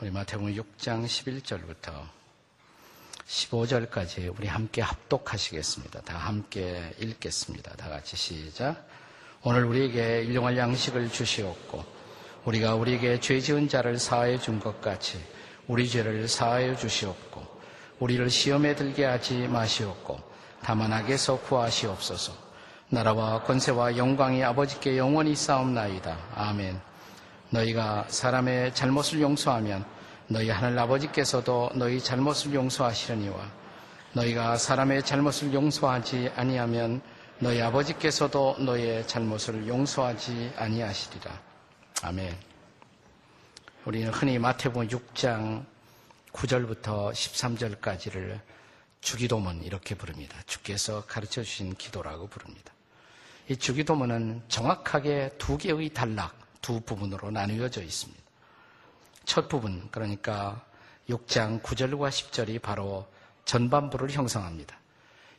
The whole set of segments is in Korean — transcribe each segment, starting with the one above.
우리 마태복음 6장 11절부터 15절까지 우리 함께 합독하시겠습니다. 다 함께 읽겠습니다. 다 같이 시작. 오늘 우리에게 일용할 양식을 주시옵고 우리가 우리에게 죄 지은 자를 사하여 준 것 같이 우리 죄를 사하여 주시옵고 우리를 시험에 들게 하지 마시옵고 다만 악에서 구하시옵소서. 나라와 권세와 영광이 아버지께 영원히 싸움나이다. 아멘. 너희가 사람의 잘못을 용서하면 너희 하늘 아버지께서도 너희 잘못을 용서하시려니와 너희가 사람의 잘못을 용서하지 아니하면 너희 아버지께서도 너희의 잘못을 용서하지 아니하시리라. 아멘. 우리는 흔히 마태복음 6장 9절부터 13절까지를 주기도문 이렇게 부릅니다. 주께서 가르쳐 주신 기도라고 부릅니다. 이 주기도문은 정확하게 두 개의 단락, 두 부분으로 나누어져 있습니다. 첫 부분, 그러니까 6장 9절과 10절이 바로 전반부를 형성합니다.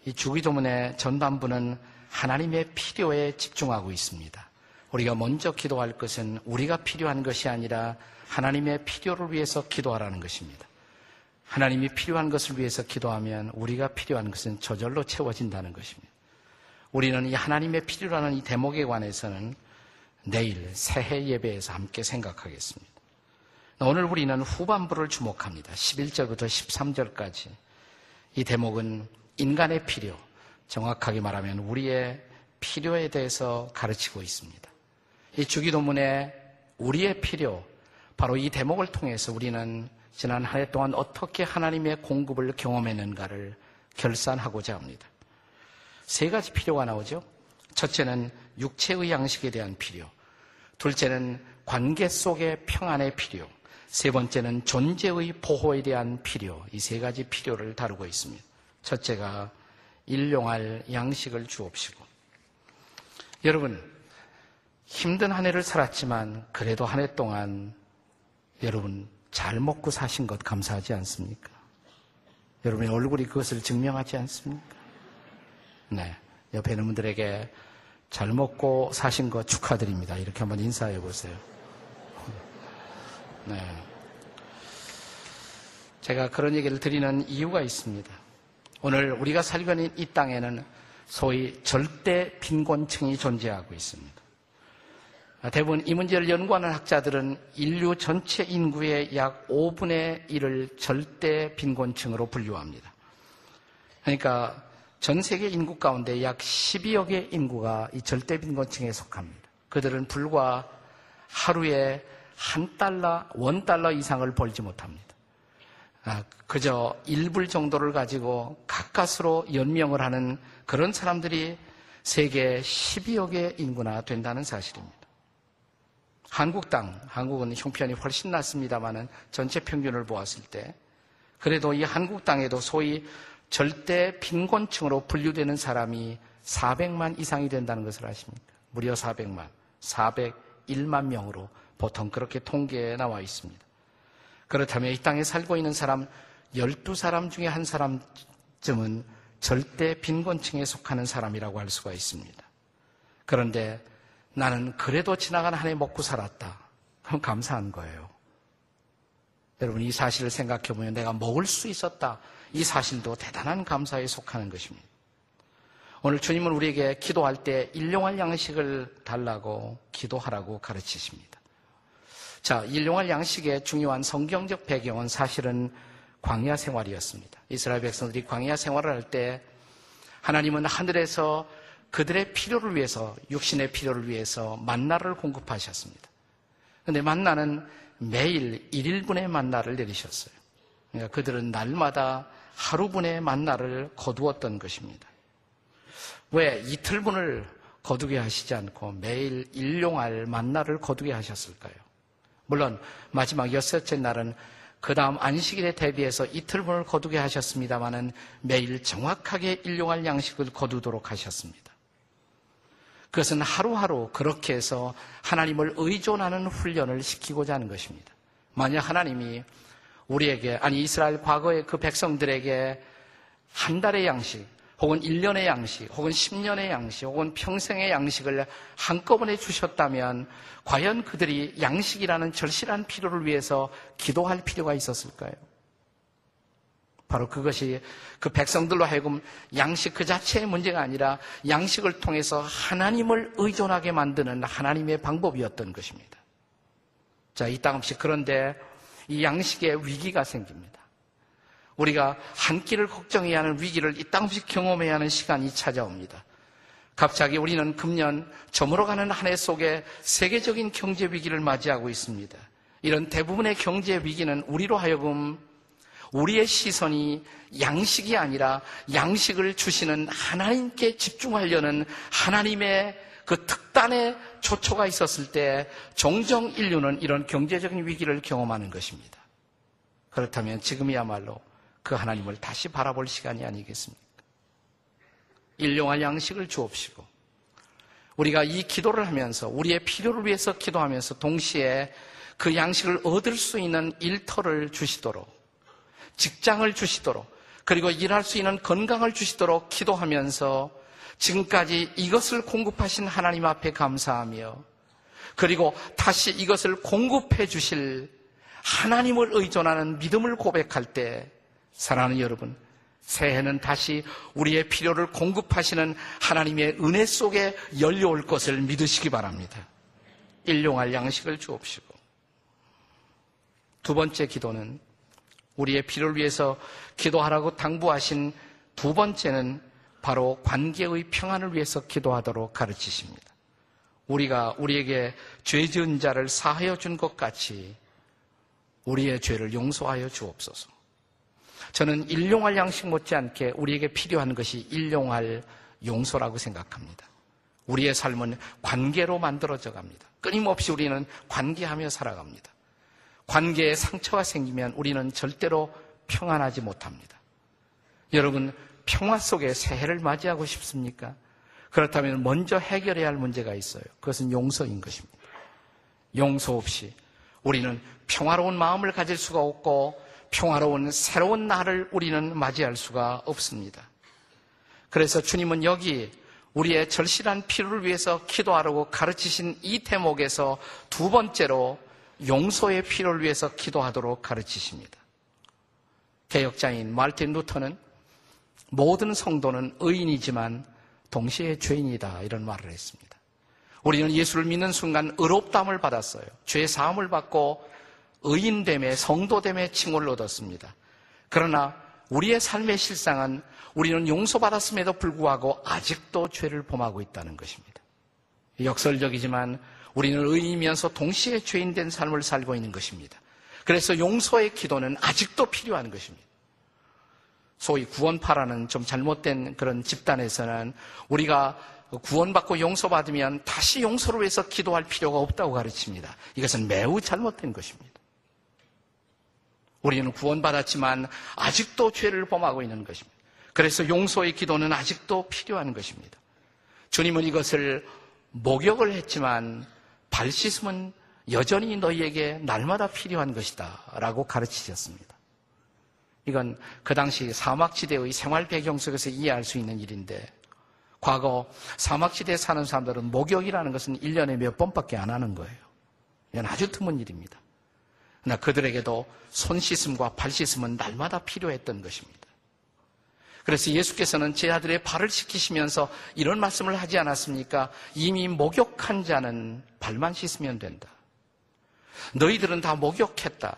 이 주기도문의 전반부는 하나님의 필요에 집중하고 있습니다. 우리가 먼저 기도할 것은 우리가 필요한 것이 아니라 하나님의 필요를 위해서 기도하라는 것입니다. 하나님이 필요한 것을 위해서 기도하면 우리가 필요한 것은 저절로 채워진다는 것입니다. 우리는 이 하나님의 필요라는 이 대목에 관해서는 내일 새해 예배에서 함께 생각하겠습니다. 오늘 우리는 후반부를 주목합니다. 11절부터 13절까지. 이 대목은 인간의 필요, 정확하게 말하면 우리의 필요에 대해서 가르치고 있습니다. 이 주기도문에 우리의 필요, 바로 이 대목을 통해서 우리는 지난 한 해 동안 어떻게 하나님의 공급을 경험했는가를 결산하고자 합니다. 세 가지 필요가 나오죠. 첫째는 육체의 양식에 대한 필요. 둘째는 관계 속의 평안의 필요. 세 번째는 존재의 보호에 대한 필요. 이 세 가지 필요를 다루고 있습니다. 첫째가 일용할 양식을 주옵시고. 여러분, 힘든 한 해를 살았지만 그래도 한 해 동안 여러분 잘 먹고 사신 것 감사하지 않습니까? 여러분의 얼굴이 그것을 증명하지 않습니까? 네. 옆에 있는 분들에게 잘 먹고 사신 거 축하드립니다. 이렇게 한번 인사해 보세요. 네. 제가 그런 얘기를 드리는 이유가 있습니다. 오늘 우리가 살고 있는 이 땅에는 소위 절대 빈곤층이 존재하고 있습니다. 대부분 이 문제를 연구하는 학자들은 인류 전체 인구의 약 5분의 1을 절대 빈곤층으로 분류합니다. 그러니까 전 세계 인구 가운데 약 12억의 인구가 이 절대 빈곤층에 속합니다. 그들은 불과 하루에 한 달러, 원 달러 이상을 벌지 못합니다. 아, 그저 1불 정도를 가지고 가까스로 연명을 하는 그런 사람들이 세계 12억의 인구나 된다는 사실입니다. 한국 땅, 한국은 형편이 훨씬 낫습니다만은 전체 평균을 보았을 때 그래도 이 한국 땅에도 소위 절대 빈곤층으로 분류되는 사람이 400만 이상이 된다는 것을 아십니까? 무려 400만, 401만 명으로 보통 그렇게 통계에 나와 있습니다. 그렇다면 이 땅에 살고 있는 사람 12사람 중에 한 사람쯤은 절대 빈곤층에 속하는 사람이라고 할 수가 있습니다. 그런데 나는 그래도 지나간 한 해 먹고 살았다. 그럼 감사한 거예요. 여러분 이 사실을 생각해 보면 내가 먹을 수 있었다. 이 사실도 대단한 감사에 속하는 것입니다. 오늘 주님은 우리에게 기도할 때 일용할 양식을 달라고 기도하라고 가르치십니다. 자, 일용할 양식의 중요한 성경적 배경은 사실은 광야 생활이었습니다. 이스라엘 백성들이 광야 생활을 할 때 하나님은 하늘에서 그들의 필요를 위해서, 육신의 필요를 위해서 만나를 공급하셨습니다. 그런데 만나는 매일 1일분의 만나를 내리셨어요. 그러니까 그들은 날마다 하루분의 만나를 거두었던 것입니다. 왜 이틀분을 거두게 하시지 않고 매일 일용할 만나를 거두게 하셨을까요? 물론 마지막 여섯째 날은 그 다음 안식일에 대비해서 이틀분을 거두게 하셨습니다마는 매일 정확하게 일용할 양식을 거두도록 하셨습니다. 그것은 하루하루 그렇게 해서 하나님을 의존하는 훈련을 시키고자 하는 것입니다. 만약 하나님이 우리에게, 아니 이스라엘 과거의 그 백성들에게 한 달의 양식 혹은 1년의 양식, 혹은 10년의 양식, 혹은 평생의 양식을 한꺼번에 주셨다면 과연 그들이 양식이라는 절실한 필요를 위해서 기도할 필요가 있었을까요? 바로 그것이 그 백성들로 하여금 양식 그 자체의 문제가 아니라 양식을 통해서 하나님을 의존하게 만드는 하나님의 방법이었던 것입니다. 자, 이따금씩 그런데 이 양식의 위기가 생깁니다. 우리가 한 끼를 걱정해야 하는 위기를 이따금씩 경험해야 하는 시간이 찾아옵니다. 갑자기 우리는 금년 저물어가는 한 해 속에 세계적인 경제 위기를 맞이하고 있습니다. 이런 대부분의 경제 위기는 우리로 하여금 우리의 시선이 양식이 아니라 양식을 주시는 하나님께 집중하려는 하나님의 그 특단의 초초가 있었을 때 종종 인류는 이런 경제적인 위기를 경험하는 것입니다. 그렇다면 지금이야말로 그 하나님을 다시 바라볼 시간이 아니겠습니까? 일용할 양식을 주옵시고 우리가 이 기도를 하면서 우리의 필요를 위해서 기도하면서 동시에 그 양식을 얻을 수 있는 일터를 주시도록 직장을 주시도록 그리고 일할 수 있는 건강을 주시도록 기도하면서 지금까지 이것을 공급하신 하나님 앞에 감사하며 그리고 다시 이것을 공급해 주실 하나님을 의존하는 믿음을 고백할 때 사랑하는 여러분 새해는 다시 우리의 필요를 공급하시는 하나님의 은혜 속에 열려올 것을 믿으시기 바랍니다. 일용할 양식을 주옵시고 두 번째 기도는 우리의 필요를 위해서 기도하라고 당부하신 두 번째는 바로 관계의 평안을 위해서 기도하도록 가르치십니다. 우리가 우리에게 죄 지은 자를 사하여 준 것 같이 우리의 죄를 용서하여 주옵소서. 저는 일용할 양식 못지않게 우리에게 필요한 것이 일용할 용서라고 생각합니다. 우리의 삶은 관계로 만들어져 갑니다. 끊임없이 우리는 관계하며 살아갑니다. 관계에 상처가 생기면 우리는 절대로 평안하지 못합니다. 여러분, 평화 속에 새해를 맞이하고 싶습니까? 그렇다면 먼저 해결해야 할 문제가 있어요. 그것은 용서인 것입니다. 용서 없이 우리는 평화로운 마음을 가질 수가 없고 평화로운 새로운 날을 우리는 맞이할 수가 없습니다. 그래서 주님은 여기 우리의 절실한 필요를 위해서 기도하라고 가르치신 이 대목에서 두 번째로 용서의 필요를 위해서 기도하도록 가르치십니다. 개혁자인 말틴 루터는 모든 성도는 의인이지만 동시에 죄인이다 이런 말을 했습니다. 우리는 예수를 믿는 순간 의롭담을 받았어요. 죄 사함을 받고 의인됨에 성도됨의 칭호를 얻었습니다. 그러나 우리의 삶의 실상은 우리는 용서받았음에도 불구하고 아직도 죄를 범하고 있다는 것입니다. 역설적이지만 우리는 의인이면서 동시에 죄인된 삶을 살고 있는 것입니다. 그래서 용서의 기도는 아직도 필요한 것입니다. 소위 구원파라는 좀 잘못된 그런 집단에서는 우리가 구원받고 용서받으면 다시 용서를 위해서 기도할 필요가 없다고 가르칩니다. 이것은 매우 잘못된 것입니다. 우리는 구원받았지만 아직도 죄를 범하고 있는 것입니다. 그래서 용서의 기도는 아직도 필요한 것입니다. 주님은 이것을 목욕을 했지만 발 씻음은 여전히 너희에게 날마다 필요한 것이다. 라고 가르치셨습니다. 이건 그 당시 사막지대의 생활 배경 속에서 이해할 수 있는 일인데, 과거 사막지대에 사는 사람들은 목욕이라는 것은 1년에 몇 번밖에 안 하는 거예요. 이건 아주 드문 일입니다. 그러나 그들에게도 손 씻음과 발 씻음은 날마다 필요했던 것입니다. 그래서 예수께서는 제 아들의 발을 씻기시면서 이런 말씀을 하지 않았습니까? 이미 목욕한 자는 발만 씻으면 된다. 너희들은 다 목욕했다.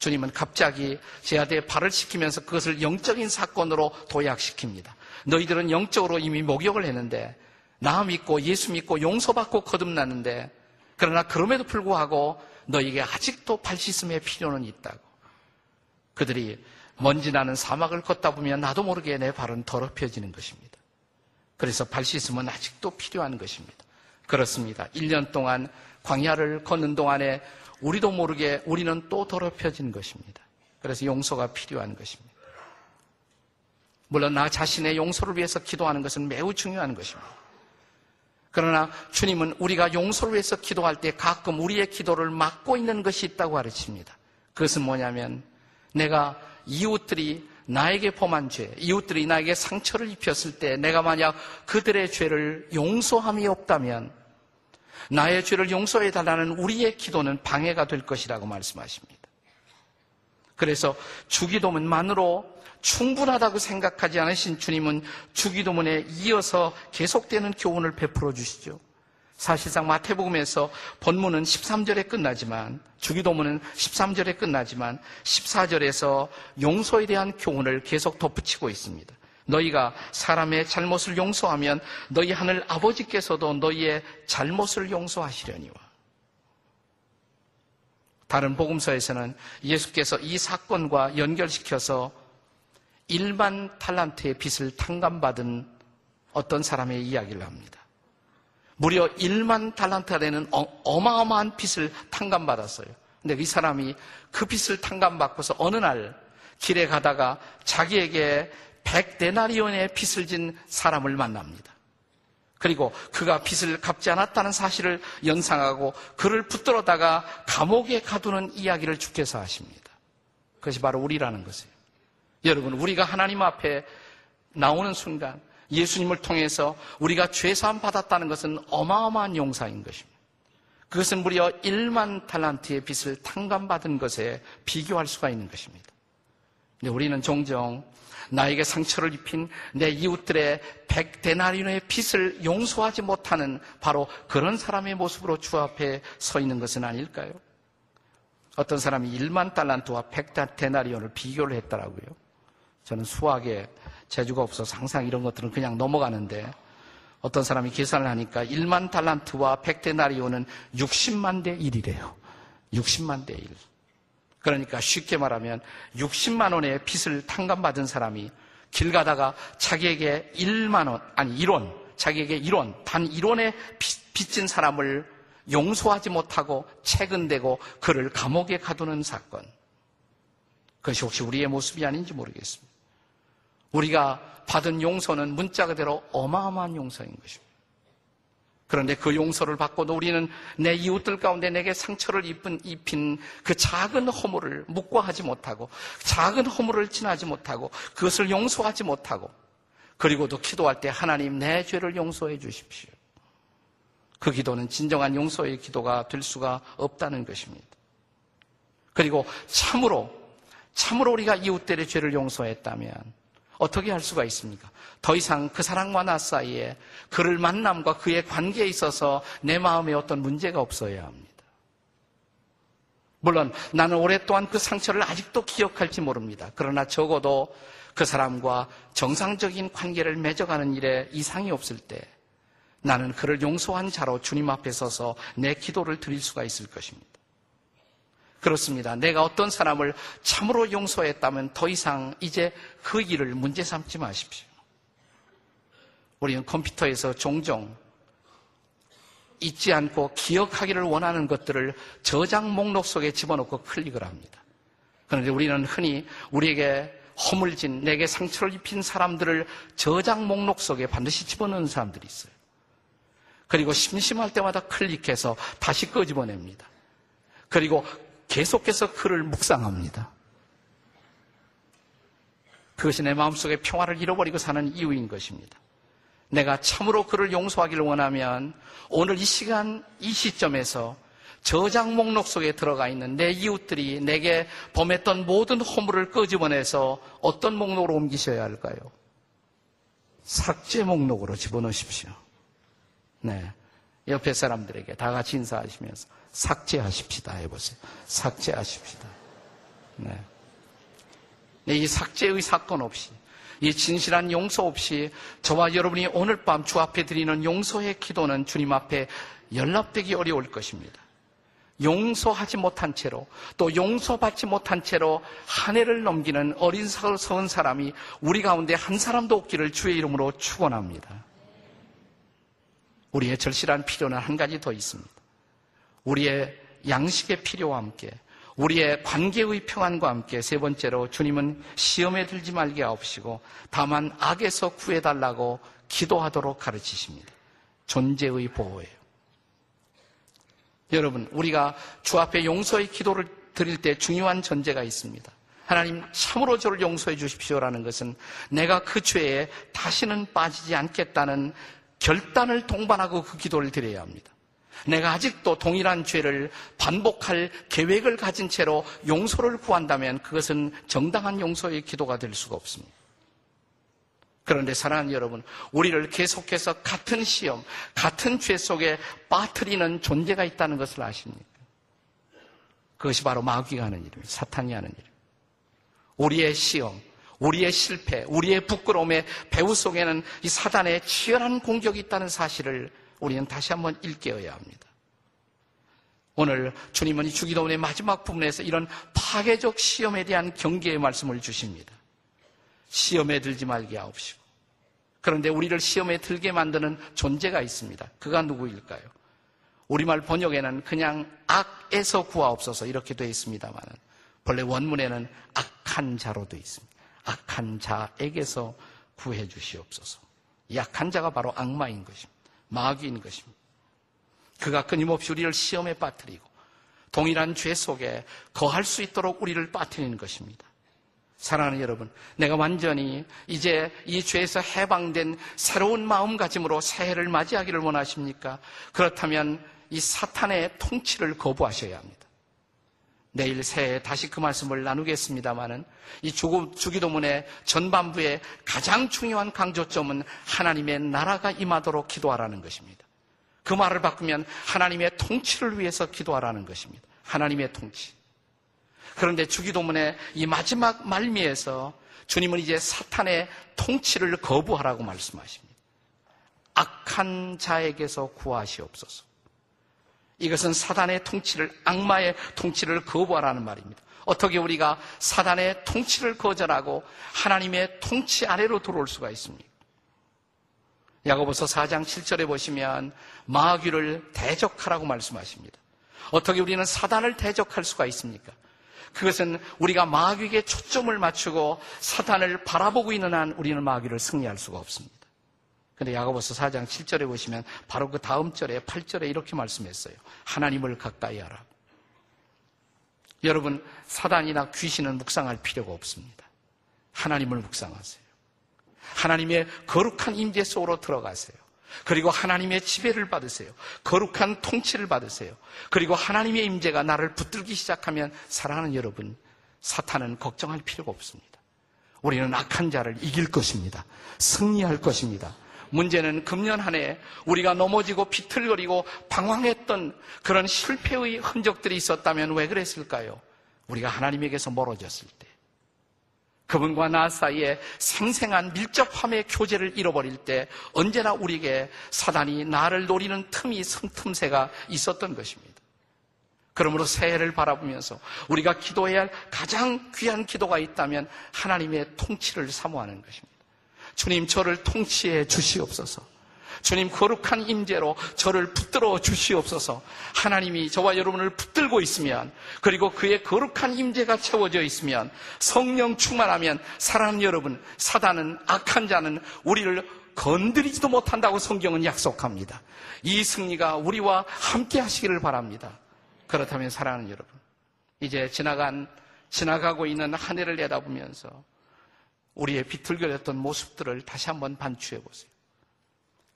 주님은 갑자기 제 아들의 발을 씻기면서 그것을 영적인 사건으로 도약시킵니다. 너희들은 영적으로 이미 목욕을 했는데 나 믿고 예수 믿고 용서받고 거듭났는데 그러나 그럼에도 불구하고 너에게 아직도 발 씻음의 필요는 있다고. 그들이 먼지 나는 사막을 걷다 보면 나도 모르게 내 발은 더럽혀지는 것입니다. 그래서 발 씻음은 아직도 필요한 것입니다. 그렇습니다. 1년 동안 광야를 걷는 동안에 우리도 모르게 우리는 또 더럽혀진 것입니다. 그래서 용서가 필요한 것입니다. 물론 나 자신의 용서를 위해서 기도하는 것은 매우 중요한 것입니다. 그러나 주님은 우리가 용서를 위해서 기도할 때 가끔 우리의 기도를 막고 있는 것이 있다고 가르칩니다. 그것은 뭐냐면 내가 이웃들이 나에게 범한 죄, 이웃들이 나에게 상처를 입혔을 때 내가 만약 그들의 죄를 용서함이 없다면 나의 죄를 용서해 달라는 우리의 기도는 방해가 될 것이라고 말씀하십니다. 그래서 주기도문만으로 충분하다고 생각하지 않으신 주님은 주기도문에 이어서 계속되는 교훈을 베풀어 주시죠. 사실상 마태복음에서 본문은 13절에 끝나지만 주기도문은 13절에 끝나지만 14절에서 용서에 대한 교훈을 계속 덧붙이고 있습니다. 너희가 사람의 잘못을 용서하면 너희 하늘 아버지께서도 너희의 잘못을 용서하시려니와. 다른 복음서에서는 예수께서 이 사건과 연결시켜서 1만 탈란트의 빚을 탕감받은 어떤 사람의 이야기를 합니다. 무려 1만 달란트가 되는 어, 마어마한 빚을 탕감받았어요. 근데 이 사람이 그 빚을 탕감받고서 어느 날 길에 가다가 자기에게 100데나리온의 빚을 진 사람을 만납니다. 그리고 그가 빚을 갚지 않았다는 사실을 연상하고 그를 붙들어다가 감옥에 가두는 이야기를 주께서 하십니다. 그것이 바로 우리라는 것이에요. 여러분, 우리가 하나님 앞에 나오는 순간 예수님을 통해서 우리가 죄사함 받았다는 것은 어마어마한 용사인 것입니다. 그것은 무려 1만 탈란트의 빚을 탕감받은 것에 비교할 수가 있는 것입니다. 근데 우리는 종종 나에게 상처를 입힌 내 이웃들의 백 데나리노의 빚을 용서하지 못하는 바로 그런 사람의 모습으로 주 앞에 서 있는 것은 아닐까요? 어떤 사람이 1만 달란트와 100 데나리온을 비교를 했더라고요. 저는 수학에 재주가 없어서 항상 이런 것들은 그냥 넘어가는데 어떤 사람이 계산을 하니까 1만 달란트와 100데나리온은 60만 대 1이래요. 60만 대 1. 그러니까 쉽게 말하면 60만 원의 빚을 탕감받은 사람이 길 가다가 자기에게 1만 원, 아니 1원, 자기에게 1원, 단 1원의 빚진 사람을 용서하지 못하고 채근대고 그를 감옥에 가두는 사건. 그것이 혹시 우리의 모습이 아닌지 모르겠습니다. 우리가 받은 용서는 문자 그대로 어마어마한 용서인 것입니다. 그런데 그 용서를 받고도 우리는 내 이웃들 가운데 내게 상처를 입은, 입힌 그 작은 허물을 묵과하지 못하고 작은 허물을 지나지 못하고 그것을 용서하지 못하고 그리고도 기도할 때 하나님 내 죄를 용서해 주십시오. 그 기도는 진정한 용서의 기도가 될 수가 없다는 것입니다. 그리고 참으로 참으로 우리가 이웃들의 죄를 용서했다면 어떻게 할 수가 있습니까? 더 이상 그 사랑과 나 사이에 그를 만남과 그의 관계에 있어서 내 마음에 어떤 문제가 없어야 합니다. 물론 나는 오랫동안 그 상처를 아직도 기억할지 모릅니다. 그러나 적어도 그 사람과 정상적인 관계를 맺어가는 일에 이상이 없을 때 나는 그를 용서한 자로 주님 앞에 서서 내 기도를 드릴 수가 있을 것입니다. 그렇습니다. 내가 어떤 사람을 참으로 용서했다면 더 이상 이제 그 일을 문제 삼지 마십시오. 우리는 컴퓨터에서 종종 잊지 않고 기억하기를 원하는 것들을 저장 목록 속에 집어넣고 클릭을 합니다. 그런데 우리는 흔히 우리에게 허물진, 내게 상처를 입힌 사람들을 저장 목록 속에 반드시 집어넣는 사람들이 있어요. 그리고 심심할 때마다 클릭해서 다시 끄집어냅니다. 그리고 계속해서 그를 묵상합니다. 그것이 내 마음속에 평화를 잃어버리고 사는 이유인 것입니다. 내가 참으로 그를 용서하기를 원하면 오늘 이 시간, 이 시점에서 저장 목록 속에 들어가 있는 내 이웃들이 내게 범했던 모든 허물을 끄집어내서 어떤 목록으로 옮기셔야 할까요? 삭제 목록으로 집어넣으십시오. 네. 옆에 사람들에게 다 같이 인사하시면서 삭제하십시다 해보세요. 삭제하십시다. 네. 네, 이 삭제의 사건 없이, 이 진실한 용서 없이 저와 여러분이 오늘 밤 주 앞에 드리는 용서의 기도는 주님 앞에 연락되기 어려울 것입니다. 용서하지 못한 채로 또 용서받지 못한 채로 한 해를 넘기는 어린 서은 사람이 우리 가운데 한 사람도 없기를 주의 이름으로 축원합니다. 우리의 절실한 필요는 한 가지 더 있습니다. 우리의 양식의 필요와 함께 우리의 관계의 평안과 함께 세 번째로 주님은 시험에 들지 말게 하옵시고 다만 악에서 구해달라고 기도하도록 가르치십니다. 존재의 보호예요. 여러분, 우리가 주 앞에 용서의 기도를 드릴 때 중요한 전제가 있습니다. 하나님 참으로 저를 용서해 주십시오라는 것은 내가 그 죄에 다시는 빠지지 않겠다는 결단을 동반하고 그 기도를 드려야 합니다. 내가 아직도 동일한 죄를 반복할 계획을 가진 채로 용서를 구한다면 그것은 정당한 용서의 기도가 될 수가 없습니다. 그런데 사랑하는 여러분, 우리를 계속해서 같은 시험, 같은 죄 속에 빠뜨리는 존재가 있다는 것을 아십니까? 그것이 바로 마귀가 하는 일입니다. 사탄이 하는 일. 우리의 시험, 우리의 실패, 우리의 부끄러움의 배후 속에는 이 사단의 치열한 공격이 있다는 사실을 우리는 다시 한번 일깨어야 합니다. 오늘 주님은 이 주기도문의 마지막 부분에서 이런 파괴적 시험에 대한 경계의 말씀을 주십니다. 시험에 들지 말게 하옵시고. 그런데 우리를 시험에 들게 만드는 존재가 있습니다. 그가 누구일까요? 우리말 번역에는 그냥 악에서 구하옵소서 이렇게 되어 있습니다만 본래 원문에는 악한 자로 되어 있습니다. 악한 자에게서 구해 주시옵소서. 이 악한 자가 바로 악마인 것입니다. 마귀인 것입니다. 그가 끊임없이 우리를 시험에 빠뜨리고 동일한 죄 속에 거할 수 있도록 우리를 빠뜨리는 것입니다. 사랑하는 여러분, 내가 완전히 이제 이 죄에서 해방된 새로운 마음가짐으로 새해를 맞이하기를 원하십니까? 그렇다면 이 사탄의 통치를 거부하셔야 합니다. 내일 새해 다시 그 말씀을 나누겠습니다만은 이 주기도문의 전반부의 가장 중요한 강조점은 하나님의 나라가 임하도록 기도하라는 것입니다. 그 말을 바꾸면 하나님의 통치를 위해서 기도하라는 것입니다. 하나님의 통치. 그런데 주기도문의 이 마지막 말미에서 주님은 이제 사탄의 통치를 거부하라고 말씀하십니다. 악한 자에게서 구하시옵소서. 이것은 사단의 통치를, 악마의 통치를 거부하라는 말입니다. 어떻게 우리가 사단의 통치를 거절하고 하나님의 통치 아래로 들어올 수가 있습니까? 야고보서 4장 7절에 보시면 마귀를 대적하라고 말씀하십니다. 어떻게 우리는 사단을 대적할 수가 있습니까? 그것은 우리가 마귀에게 초점을 맞추고 사단을 바라보고 있는 한 우리는 마귀를 승리할 수가 없습니다. 근데 야고보서 4장 7절에 보시면 바로 그 다음 절에 8절에 이렇게 말씀했어요. 하나님을 가까이 하라. 여러분, 사단이나 귀신은 묵상할 필요가 없습니다. 하나님을 묵상하세요. 하나님의 거룩한 임재 속으로 들어가세요. 그리고 하나님의 지배를 받으세요. 거룩한 통치를 받으세요. 그리고 하나님의 임재가 나를 붙들기 시작하면 사랑하는 여러분, 사탄은 걱정할 필요가 없습니다. 우리는 악한 자를 이길 것입니다. 승리할 것입니다. 문제는 금년 한 해 우리가 넘어지고 비틀거리고 방황했던 그런 실패의 흔적들이 있었다면 왜 그랬을까요? 우리가 하나님에게서 멀어졌을 때. 그분과 나 사이에 생생한 밀접함의 교제를 잃어버릴 때 언제나 우리에게 사단이 나를 노리는 틈이 틈새가 있었던 것입니다. 그러므로 새해를 바라보면서 우리가 기도해야 할 가장 귀한 기도가 있다면 하나님의 통치를 사모하는 것입니다. 주님 저를 통치해 주시옵소서. 주님 거룩한 임재로 저를 붙들어 주시옵소서. 하나님이 저와 여러분을 붙들고 있으면 그리고 그의 거룩한 임재가 채워져 있으면 성령 충만하면 사랑하는 여러분 사단은 악한 자는 우리를 건드리지도 못한다고 성경은 약속합니다. 이 승리가 우리와 함께 하시기를 바랍니다. 그렇다면 사랑하는 여러분 이제 지나간 지나가고 있는 한 해를 내다보면서 우리의 비틀거렸던 모습들을 다시 한번 반추해 보세요.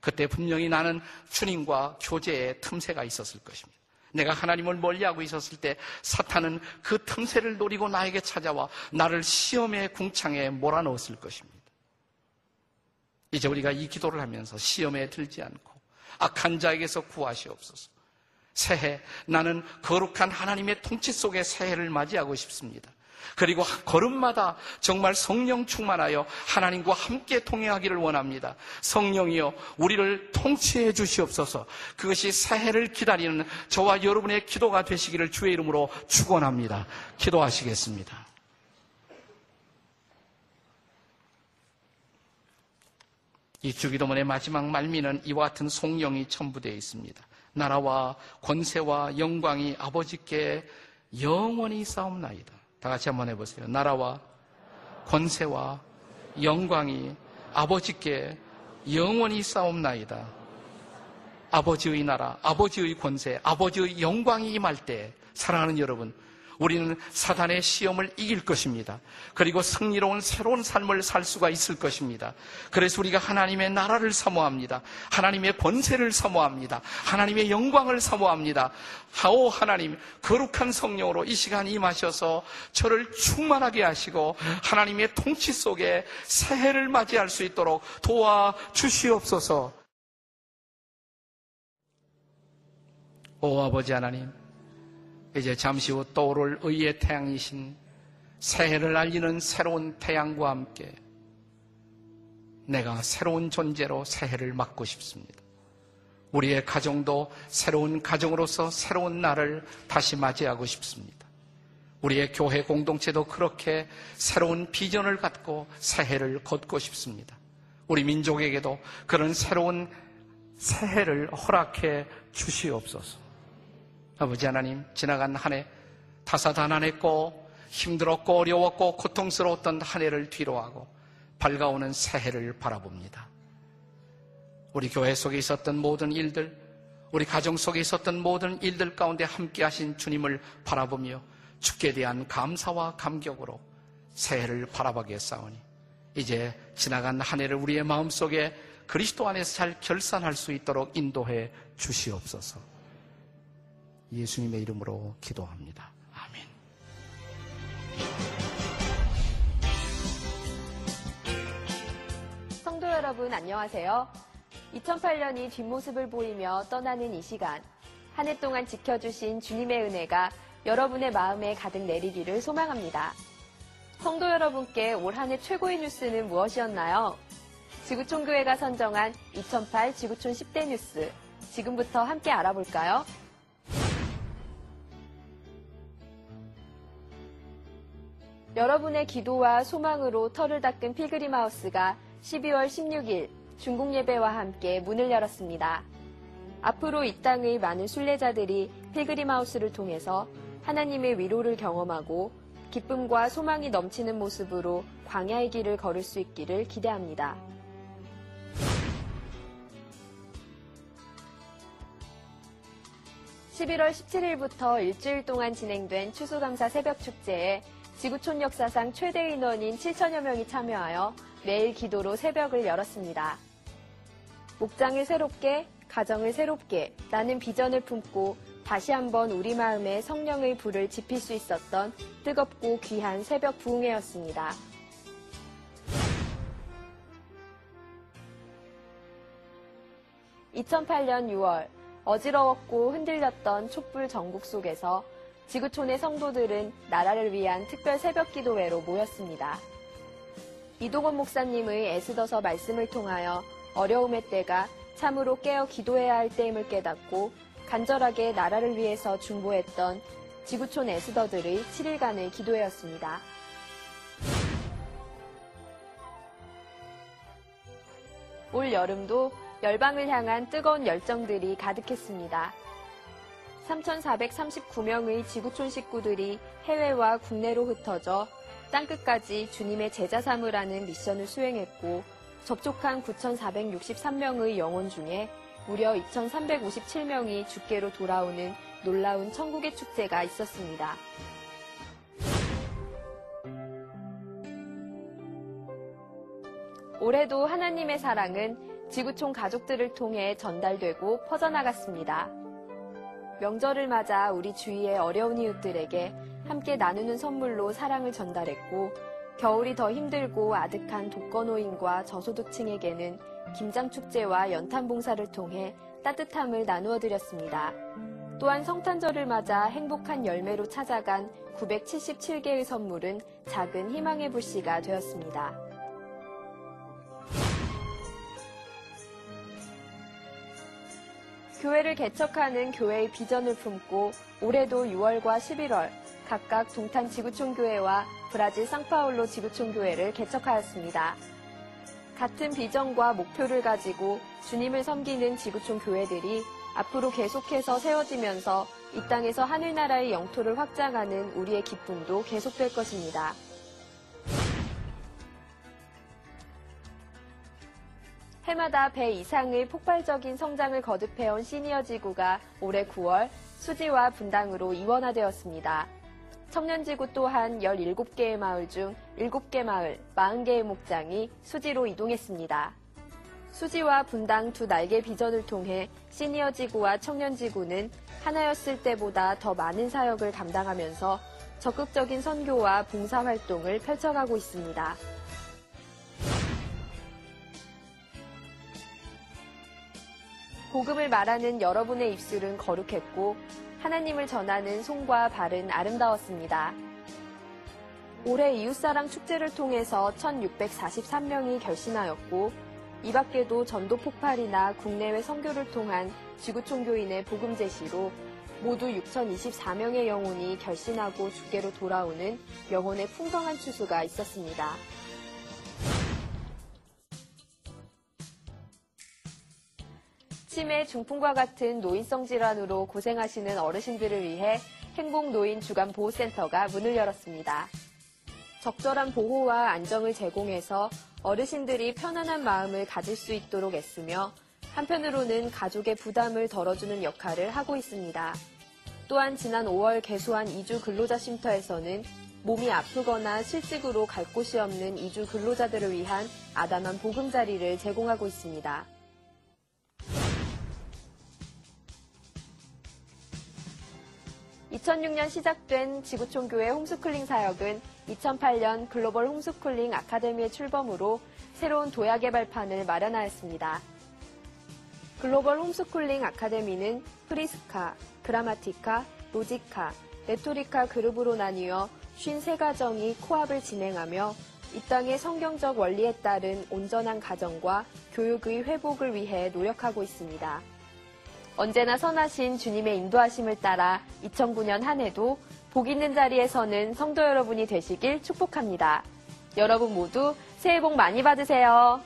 그때 분명히 나는 주님과 교제의 틈새가 있었을 것입니다. 내가 하나님을 멀리하고 있었을 때 사탄은 그 틈새를 노리고 나에게 찾아와 나를 시험의 궁창에 몰아넣었을 것입니다. 이제 우리가 이 기도를 하면서 시험에 들지 않고 악한 자에게서 구하시옵소서. 새해 나는 거룩한 하나님의 통치 속에 새해를 맞이하고 싶습니다. 그리고 걸음마다 정말 성령 충만하여 하나님과 함께 통행하기를 원합니다. 성령이여 우리를 통치해 주시옵소서. 그것이 새해를 기다리는 저와 여러분의 기도가 되시기를 주의 이름으로 축원합니다. 기도하시겠습니다. 이 주기도문의 마지막 말미는 이와 같은 송영이 첨부되어 있습니다. 나라와 권세와 영광이 아버지께 영원히 싸움나이다. 다 같이 한번 해보세요. 나라와 권세와 영광이 아버지께 영원히 싸움나이다. 아버지의 나라, 아버지의 권세, 아버지의 영광이 임할 때 사랑하는 여러분, 우리는 사단의 시험을 이길 것입니다. 그리고 승리로운 새로운 삶을 살 수가 있을 것입니다. 그래서 우리가 하나님의 나라를 사모합니다. 하나님의 권세를 사모합니다. 하나님의 영광을 사모합니다. 하오 하나님, 거룩한 성령으로 이 시간 임하셔서 저를 충만하게 하시고 하나님의 통치 속에 새해를 맞이할 수 있도록 도와 주시옵소서. 오 아버지 하나님, 이제 잠시 후 떠오를 의의 태양이신 새해를 알리는 새로운 태양과 함께 내가 새로운 존재로 새해를 맞고 싶습니다. 우리의 가정도 새로운 가정으로서 새로운 날을 다시 맞이하고 싶습니다. 우리의 교회 공동체도 그렇게 새로운 비전을 갖고 새해를 걷고 싶습니다. 우리 민족에게도 그런 새로운 새해를 허락해 주시옵소서. 아버지 하나님, 지나간 한 해 다사다난했고 힘들었고 어려웠고 고통스러웠던 한 해를 뒤로하고 밝아오는 새해를 바라봅니다. 우리 교회 속에 있었던 모든 일들, 우리 가정 속에 있었던 모든 일들 가운데 함께 하신 주님을 바라보며 주께 대한 감사와 감격으로 새해를 바라보게 싸우니 이제 지나간 한 해를 우리의 마음속에 그리스도 안에서 잘 결산할 수 있도록 인도해 주시옵소서. 예수님의 이름으로 기도합니다. 아멘. 성도 여러분 안녕하세요. 2008년이 뒷모습을 보이며 떠나는 이 시간 한 해 동안 지켜주신 주님의 은혜가 여러분의 마음에 가득 내리기를 소망합니다. 성도 여러분께 올 한 해 최고의 뉴스는 무엇이었나요? 지구촌교회가 선정한 2008 지구촌 10대 뉴스 지금부터 함께 알아볼까요? 여러분의 기도와 소망으로 털을 닦은 필그림 하우스가 12월 16일 중국 예배와 함께 문을 열었습니다. 앞으로 이 땅의 많은 순례자들이 필그림 하우스를 통해서 하나님의 위로를 경험하고 기쁨과 소망이 넘치는 모습으로 광야의 길을 걸을 수 있기를 기대합니다. (11월 17일부터) 일주일 동안 진행된 추수감사 새벽 축제에 지구촌 역사상 최대 인원인 7천여 명이 참여하여 매일 기도로 새벽을 열었습니다. 목장을 새롭게, 가정을 새롭게 라는 비전을 품고 다시 한번 우리 마음에 성령의 불을 지필 수 있었던 뜨겁고 귀한 새벽 부흥회였습니다. (2008년 6월) 어지러웠고 흔들렸던 촛불 전국 속에서 지구촌의 성도들은 나라를 위한 특별 새벽 기도회로 모였습니다. 이동원 목사님의 애쓰더서 말씀을 통하여 어려움의 때가 참으로 깨어 기도해야 할 때임을 깨닫고 간절하게 나라를 위해서 중보했던 지구촌 애쓰더들의 7일간의 기도회였습니다. 올 여름도 열방을 향한 뜨거운 열정들이 가득했습니다. 3,439명의 지구촌 식구들이 해외와 국내로 흩어져 땅끝까지 주님의 제자 삼으라는 미션을 수행했고 접촉한 9,463명의 영혼 중에 무려 2,357명이 주께로 돌아오는 놀라운 천국의 축제가 있었습니다. 올해도 하나님의 사랑은 지구촌 가족들을 통해 전달되고 퍼져나갔습니다. 명절을 맞아 우리 주위의 어려운 이웃들에게 함께 나누는 선물로 사랑을 전달했고 겨울이 더 힘들고 아득한 독거노인과 저소득층에게는 김장축제와 연탄봉사를 통해 따뜻함을 나누어 드렸습니다. 또한 성탄절을 맞아 행복한 열매로 찾아간 977개의 선물은 작은 희망의 불씨가 되었습니다. 교회를 개척하는 교회의 비전을 품고 올해도 6월과 11월 각각 동탄 지구촌교회와 브라질 상파울로 지구촌교회를 개척하였습니다. 같은 비전과 목표를 가지고 주님을 섬기는 지구촌 교회들이 앞으로 계속해서 세워지면서 이 땅에서 하늘나라의 영토를 확장하는 우리의 기쁨도 계속될 것입니다. 해마다 배 이상의 폭발적인 성장을 거듭해온 시니어 지구가 올해 9월 수지와 분당으로 이원화되었습니다. 청년지구 또한 17개의 마을 중 7개 마을, 40개의 목장이 수지로 이동했습니다. 수지와 분당 두 날개 비전을 통해 시니어 지구와 청년 지구는 하나였을 때보다 더 많은 사역을 감당하면서 적극적인 선교와 봉사 활동을 펼쳐가고 있습니다. 복음을 말하는 여러분의 입술은 거룩했고 하나님을 전하는 손과 발은 아름다웠습니다. 올해 이웃사랑 축제를 통해서 1643명이 결신하였고 이 밖에도 전도 폭발이나 국내외 선교를 통한 지구촌교인의 복음 제시로 모두 6,024명의 영혼이 결신하고 주께로 돌아오는 영혼의 풍성한 추수가 있었습니다. 치매, 중풍과 같은 노인성 질환으로 고생하시는 어르신들을 위해 행복노인 주간보호센터가 문을 열었습니다. 적절한 보호와 안정을 제공해서 어르신들이 편안한 마음을 가질 수 있도록 애쓰며 한편으로는 가족의 부담을 덜어주는 역할을 하고 있습니다. 또한 지난 5월 개소한 이주 근로자 쉼터에서는 몸이 아프거나 실직으로 갈 곳이 없는 이주 근로자들을 위한 아담한 보금자리를 제공하고 있습니다. 2006년 시작된 지구촌 교회 홈스쿨링 사역은 2008년 글로벌 홈스쿨링 아카데미의 출범으로 새로운 도약의 발판을 마련하였습니다. 글로벌 홈스쿨링 아카데미는 프리스카, 그라마티카, 로지카, 레토리카 그룹으로 나뉘어 53가정이 코합을 진행하며 이 땅의 성경적 원리에 따른 온전한 가정과 교육의 회복을 위해 노력하고 있습니다. 언제나 선하신 주님의 인도하심을 따라 2009년 한 해도 복 있는 자리에 서는 성도 여러분이 되시길 축복합니다. 여러분 모두 새해 복 많이 받으세요.